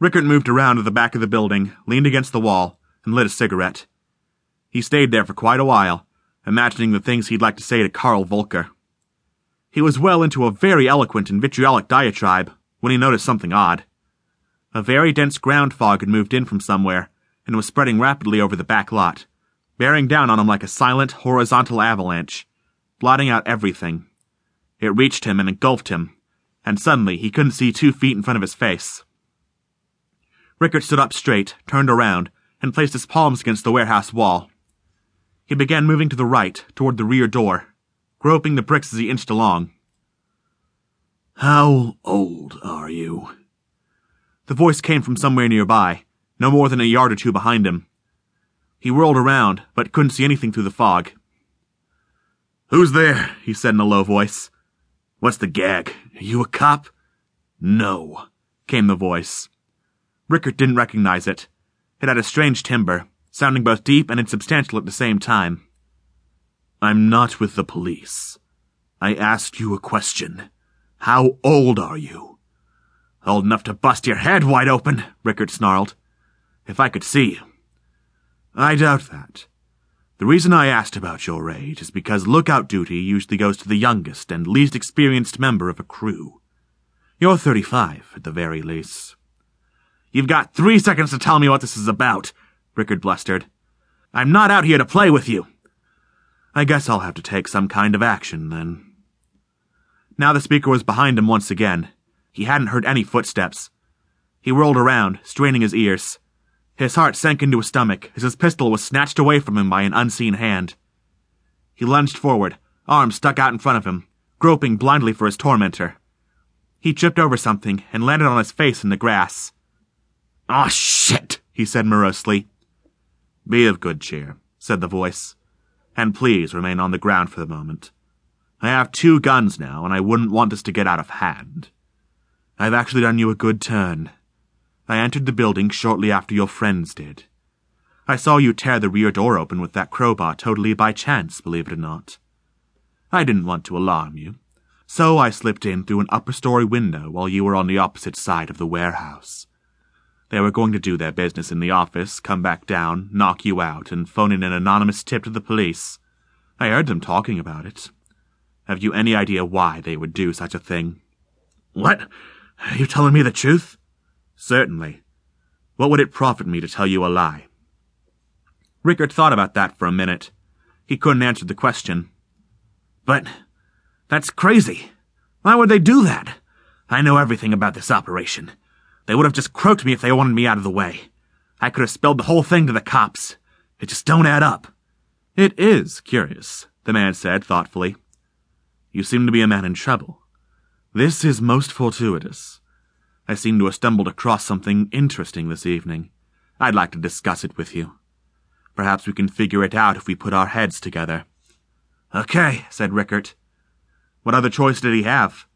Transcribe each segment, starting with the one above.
Rickert moved around to the back of the building, leaned against the wall, and lit a cigarette. He stayed there for quite a while, imagining the things he'd like to say to Karl Volker. He was well into a very eloquent and vitriolic diatribe when he noticed something odd. A very dense ground fog had moved in from somewhere and was spreading rapidly over the back lot, bearing down on him like a silent, horizontal avalanche, blotting out everything. It reached him and engulfed him, and suddenly he couldn't see two feet in front of his face. Rickert stood up straight, turned around, and placed his palms against the warehouse wall. He began moving to the right, toward the rear door, groping the bricks as he inched along. How old are you? The voice came from somewhere nearby, no more than a yard or two behind him. He whirled around, but couldn't see anything through the fog. Who's there? he said in a low voice. What's the gag? Are you a cop? No, came the voice. Rickert didn't recognize it. It had a strange timbre, sounding both deep and insubstantial at the same time. I'm not with the police. I asked you a question. How old are you? Old enough to bust your head wide open, Rickert snarled. If I could see. I doubt that. The reason I asked about your age is because lookout duty usually goes to the youngest and least experienced member of a crew. You're 35, at the very least. You've got three seconds to tell me what this is about, Rickert blustered. I'm not out here to play with you. I guess I'll have to take some kind of action, then. Now the speaker was behind him once again. He hadn't heard any footsteps. He whirled around, straining his ears. His heart sank into his stomach as his pistol was snatched away from him by an unseen hand. He lunged forward, arms stuck out in front of him, groping blindly for his tormentor. He tripped over something and landed on his face in the grass. Oh, shit, he said morosely. Be of good cheer, said the voice and please remain on the ground for the moment. I have two guns now, and I wouldn't want this to get out of hand. I've actually done you a good turn. I entered the building shortly after your friends did. I saw you tear the rear door open with that crowbar totally by chance, believe it or not. I didn't want to alarm you, so I slipped in through an upper story window while you were on the opposite side of the warehouse. They were going to do their business in the office, come back down, knock you out, and phone in an anonymous tip to the police. I heard them talking about it. Have you any idea why they would do such a thing? What? Are you telling me the truth? Certainly. What would it profit me to tell you a lie? Rickert thought about that for a minute. He couldn't answer the question. But that's crazy. Why would they do that? I know everything about this operation. They would have just croaked me if they wanted me out of the way. I could have spelled the whole thing to the cops. It just don't add up. It is curious, the man said thoughtfully. You seem to be a man in trouble. This is most fortuitous. I seem to have stumbled across something interesting this evening. I'd like to discuss it with you. Perhaps we can figure it out if we put our heads together. Okay, said Rickert. What other choice did he have?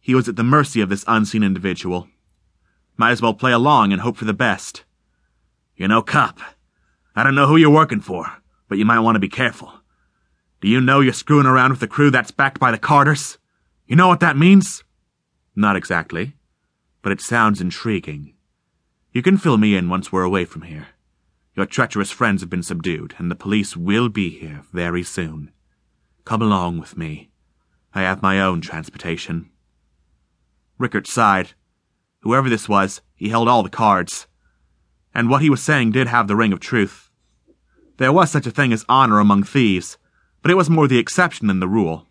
He was at the mercy of this unseen individual. Might as well play along and hope for the best. You know, cop, I don't know who you're working for, but you might want to be careful. Do you know you're screwing around with a crew that's backed by the Carters? You know what that means? Not exactly, but it sounds intriguing. You can fill me in once we're away from here. Your treacherous friends have been subdued, and the police will be here very soon. Come along with me. I have my own transportation. Rickert sighed Whoever this was, he held all the cards. And what he was saying did have the ring of truth. There was such a thing as honor among thieves, but it was more the exception than the rule.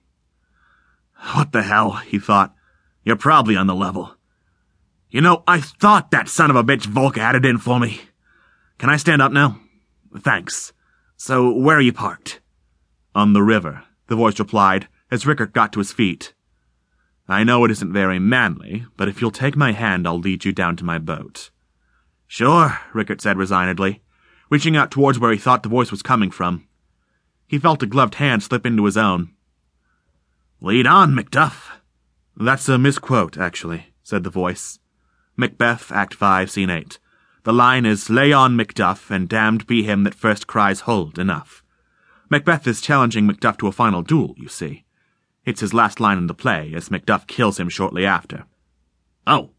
What the hell, he thought. You're probably on the level. You know, I thought that son of a bitch Volker had it in for me. Can I stand up now? Thanks. So, where are you parked? On the river, the voice replied, as Rickert got to his feet. I know it isn't very manly, but if you'll take my hand, I'll lead you down to my boat. Sure, Rickert said resignedly, reaching out towards where he thought the voice was coming from. He felt a gloved hand slip into his own. Lead on, Macduff. That's a misquote, actually, said the voice. Macbeth, Act 5, Scene 8. The line is, Lay on, Macduff, and damned be him that first cries, Hold, enough. Macbeth is challenging Macduff to a final duel, you see. It's his last line in the play, as Macduff kills him shortly after. Oh,